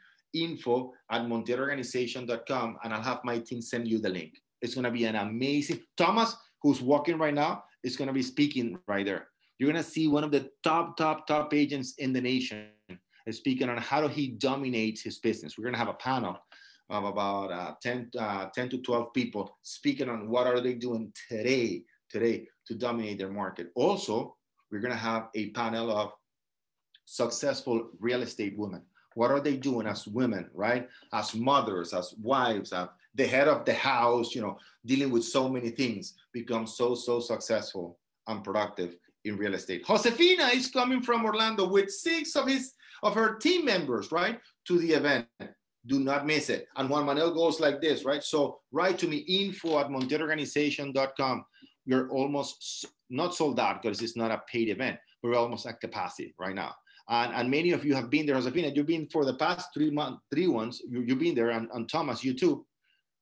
Speaker 1: info at monteroorganization.com and I'll have my team send you the link. It's going to be an amazing, Thomas, who's walking right now, is going to be speaking right there. You're going to see one of the top, top, top agents in the nation speaking on how he dominates his business. We're going to have a panel of about uh, 10, uh, 10 to 12 people speaking on what are they doing today, today to dominate their market. Also, we're going to have a panel of successful real estate women. What are they doing as women, right? As mothers, as wives, as the head of the house, you know, dealing with so many things, become so, so successful and productive in real estate. Josefina is coming from Orlando with six of his of her team members, right, to the event. Do not miss it. And Juan Manuel goes like this, right? So write to me info at monteroorganization.com we're almost not sold out because it's not a paid event. We're almost at capacity right now. And, and many of you have been there, Josefina. You've been for the past three months, three ones. You, have been there, and, and Thomas, you too.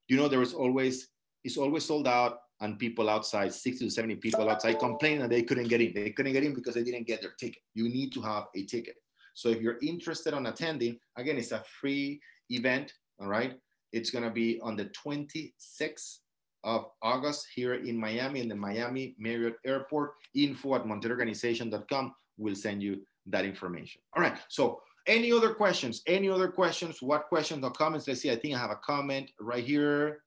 Speaker 1: You know there is always it's always sold out. and people outside, 60 to 70 people outside complaining that they couldn't get in. They couldn't get in because they didn't get their ticket. You need to have a ticket. So if you're interested on attending, again, it's a free event, all right? It's gonna be on the 26th of August here in Miami, in the Miami Marriott Airport. Info at monteroorganization.com will send you that information. All right, so any other questions? Any other questions? What questions or comments? Let's see, I think I have a comment right here.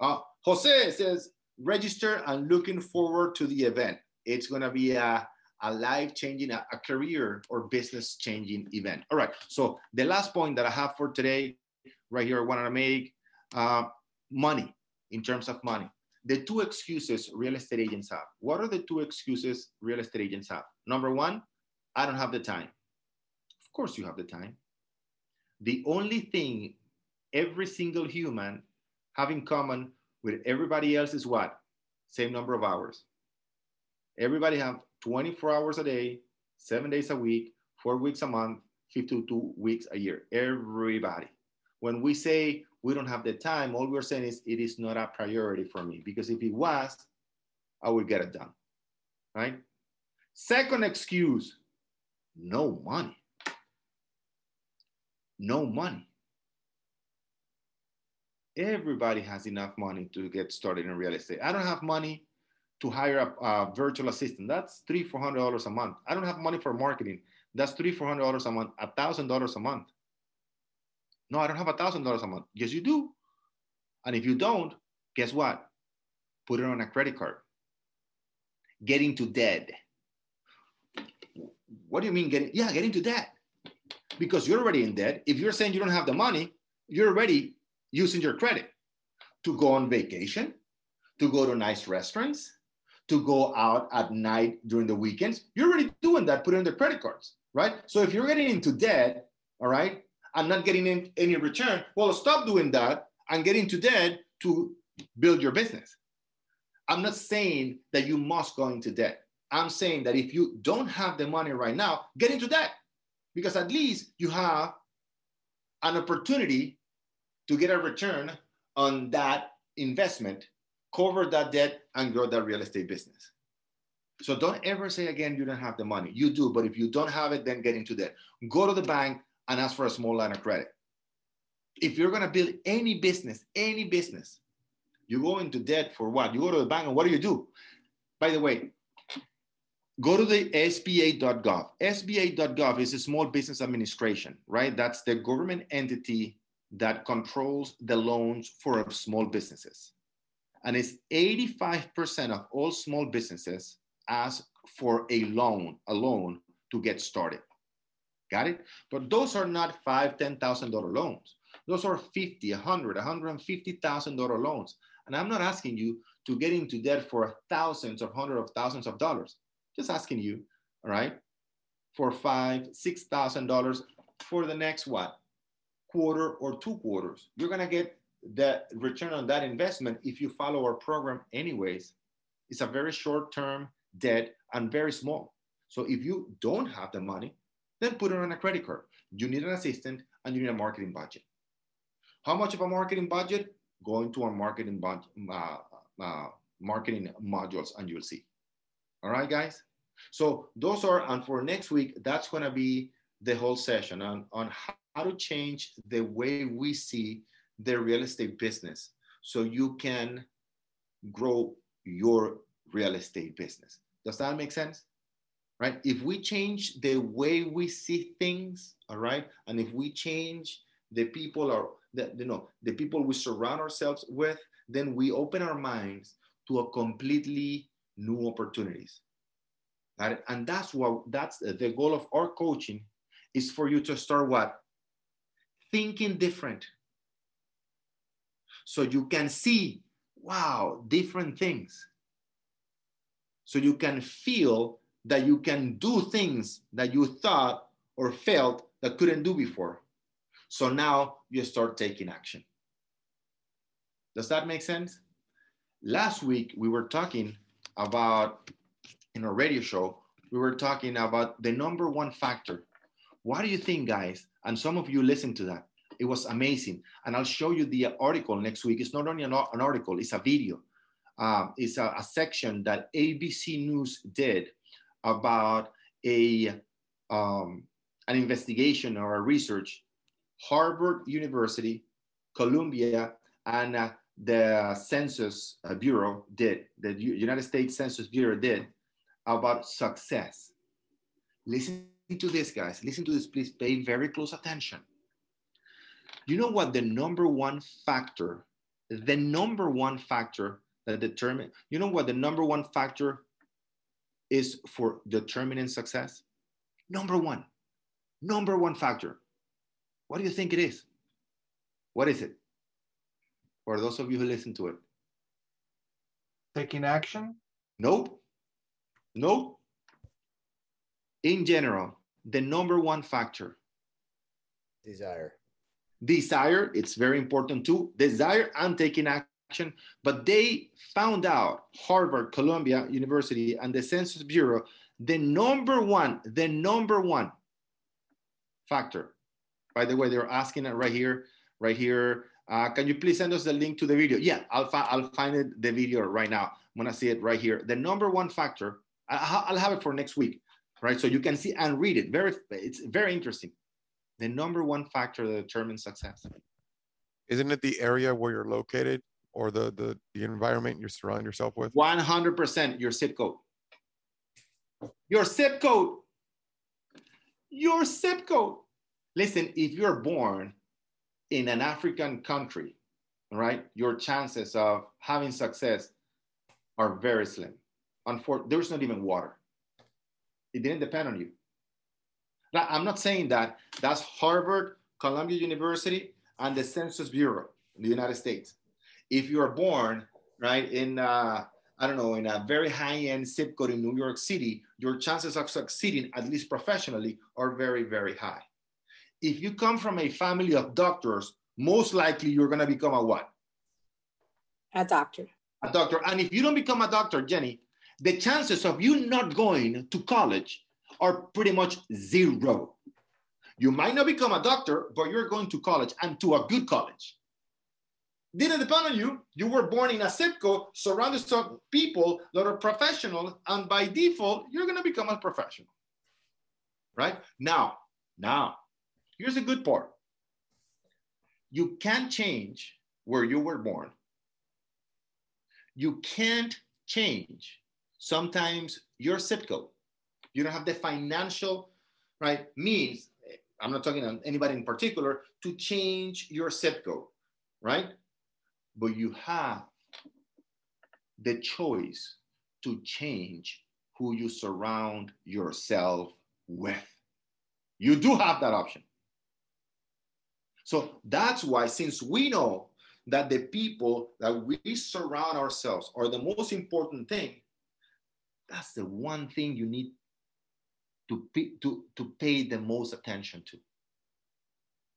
Speaker 1: Uh, Jose says, register and looking forward to the event. It's gonna be a, a life changing, a, a career or business changing event. All right, so the last point that I have for today, right here, I wanna make uh, money, in terms of money. The two excuses real estate agents have. What are the two excuses real estate agents have? Number one, I don't have the time. Of course, you have the time. The only thing every single human have in common with everybody else is what? Same number of hours. Everybody have 24 hours a day, seven days a week, four weeks a month, 52 weeks a year. Everybody. When we say we don't have the time, all we're saying is it is not a priority for me because if it was, I would get it done. Right? Second excuse no money. No money everybody has enough money to get started in real estate. I don't have money to hire a, a virtual assistant. That's three, four hundred dollars a month. I don't have money for marketing. That's three, four hundred dollars a month, a thousand dollars a month. No, I don't have a thousand dollars a month. Yes, you do. And if you don't, guess what? Put it on a credit card. Get into debt. What do you mean getting? Yeah, get into debt. Because you're already in debt. If you're saying you don't have the money, you're already using your credit to go on vacation, to go to nice restaurants, to go out at night during the weekends. You're already doing that, putting in the credit cards, right? So if you're getting into debt, all right, and not getting in any return, well, stop doing that and get into debt to build your business. I'm not saying that you must go into debt. I'm saying that if you don't have the money right now, get into debt because at least you have an opportunity to get a return on that investment, cover that debt, and grow that real estate business. So don't ever say again you don't have the money. You do, but if you don't have it, then get into debt. Go to the bank and ask for a small line of credit. If you're gonna build any business, any business, you go into debt for what? You go to the bank and what do you do? By the way, go to the SBA.gov. SBA.gov is a small business administration, right? That's the government entity that controls the loans for small businesses. And it's 85% of all small businesses ask for a loan, a loan to get started. Got it? But those are not five, ten thousand dollar loans. Those are 50, 100, 150,000 dollar loans. And I'm not asking you to get into debt for thousands or hundreds of thousands of dollars. Just asking you, all right, for five, six thousand dollars for the next what? quarter or two quarters. You're to get the return on that investment if you follow our program anyways. It's a very short term debt and very small. So if you don't have the money, then put it on a credit card. You need an assistant and you need a marketing budget. How much of a marketing budget? Go into our marketing budget, uh, uh, marketing modules and you'll see. All right, guys. So those are, and for next week, that's going to be the whole session on, on how to change the way we see the real estate business so you can grow your real estate business. Does that make sense? Right? If we change the way we see things, all right, and if we change the people or the, you know the people we surround ourselves with, then we open our minds to a completely new opportunities. And that's what that's the goal of our coaching is for you to start what thinking different. So you can see, wow, different things. So you can feel that you can do things that you thought or felt that couldn't do before. So now you start taking action. Does that make sense? Last week, we were talking about, in a radio show, we were talking about the number one factor. What do you think, guys, and some of you listened to that. It was amazing. And I'll show you the article next week. It's not only an, an article, it's a video uh, is a, a, section that ABC News did about a um, an investigation or a research Harvard University, Columbia, and uh, the Census uh, Bureau did, the United States Census Bureau did about success. Listen to this, guys. Listen to this, please. Pay very close attention. You know what the number one factor, the number one factor that determine, you know what the number one factor is for determining success? Number one, number one factor. What do you think it is? What is it? For those of you who listen to it.
Speaker 7: Taking action?
Speaker 1: Nope. Nope. In general, the number one factor.
Speaker 6: Desire.
Speaker 1: Desire, it's very important too. Desire and taking action. But they found out, Harvard, Columbia University, and the Census Bureau, the number one, the number one factor. By the way, they're asking it right here, right here. Uh, can you please send us the link to the video? Yeah, I'll, fi- I'll find it, the video right now. I'm gonna see it right here. The number one factor, I- I'll have it for next week, right? So you can see and read it. Very, it's very interesting. The number one factor that determines success.
Speaker 4: Isn't it the area where you're located or the the, the environment you surround yourself with?
Speaker 1: 100% your zip code. Your zip code. Your zip code. Listen, if you're born in an African country, right, your chances of having success are very slim. Unfortunately, there's not even water. It didn't depend on you. Now, I'm not saying that that's Harvard, Columbia University, and the Census Bureau in the United States. If you're born, right, in, uh, I don't know, in a very high end zip code in New York City, your chances of succeeding, at least professionally, are very, very high if you come from a family of doctors, most likely you're going to become a what?
Speaker 8: A doctor.
Speaker 1: A doctor. And if you don't become a doctor, Jenny, the chances of you not going to college are pretty much zero. You might not become a doctor, but you're going to college and to a good college. Didn't depend on you. You were born in a zip code surrounded by people that are professional, and by default, you're going to become a professional. Right? Now, now, Here's the good part you can't change where you were born. You can't change sometimes your zip code. You don't have the financial right means. I'm not talking to anybody in particular to change your zip code, right? But you have the choice to change who you surround yourself with. You do have that option. So that's why, since we know that the people that we surround ourselves are the most important thing, that's the one thing you need to, pay, to, to pay the most attention to.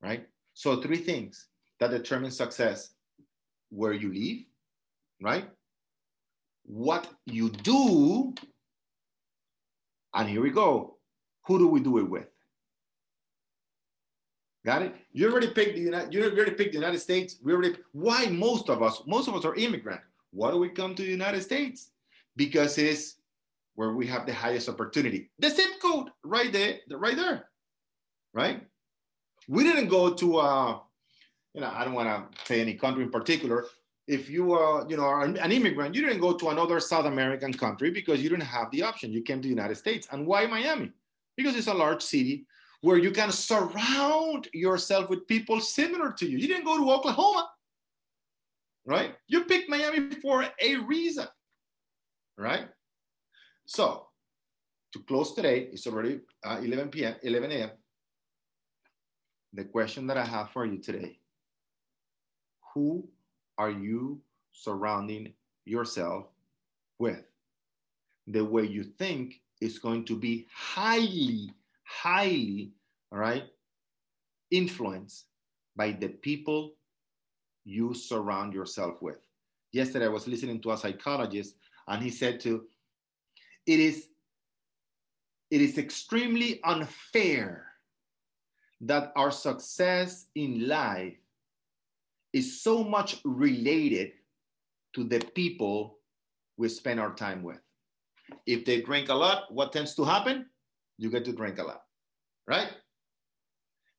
Speaker 1: Right? So, three things that determine success where you live, right? What you do, and here we go. Who do we do it with? Got it? You already picked the United. You already picked the United States. We already. Why most of us? Most of us are immigrant. Why do we come to the United States? Because it's where we have the highest opportunity. The zip code, right there, right there, right? We didn't go to. Uh, you know, I don't want to say any country in particular. If you are, you know, are an immigrant, you didn't go to another South American country because you didn't have the option. You came to the United States. And why Miami? Because it's a large city where you can surround yourself with people similar to you. You didn't go to Oklahoma, right? You picked Miami for a reason, right? So, to close today, it's already uh, 11 p.m., 11 a.m. The question that I have for you today Who are you surrounding yourself with? The way you think is going to be highly highly, right, influenced by the people you surround yourself with. Yesterday, I was listening to a psychologist, and he said to, it is, it is extremely unfair that our success in life is so much related to the people we spend our time with. If they drink a lot, what tends to happen? You get to drink a lot, right?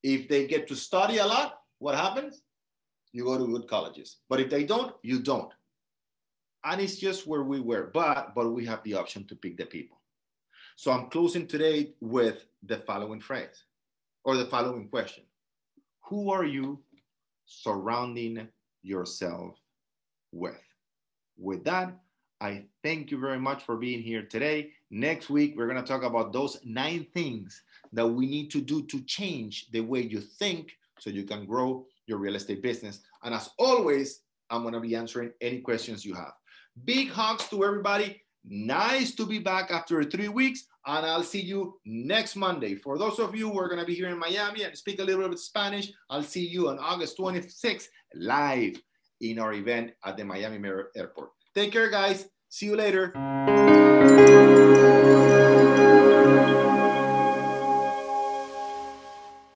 Speaker 1: If they get to study a lot, what happens? You go to good colleges. But if they don't, you don't. And it's just where we were. But but we have the option to pick the people. So I'm closing today with the following phrase or the following question. Who are you surrounding yourself with? With that, I thank you very much for being here today. Next week, we're going to talk about those nine things that we need to do to change the way you think so you can grow your real estate business. And as always, I'm going to be answering any questions you have. Big hugs to everybody. Nice to be back after three weeks. And I'll see you next Monday. For those of you who are going to be here in Miami and speak a little bit of Spanish, I'll see you on August 26th live in our event at the Miami Airport. Take care, guys. See you later. Música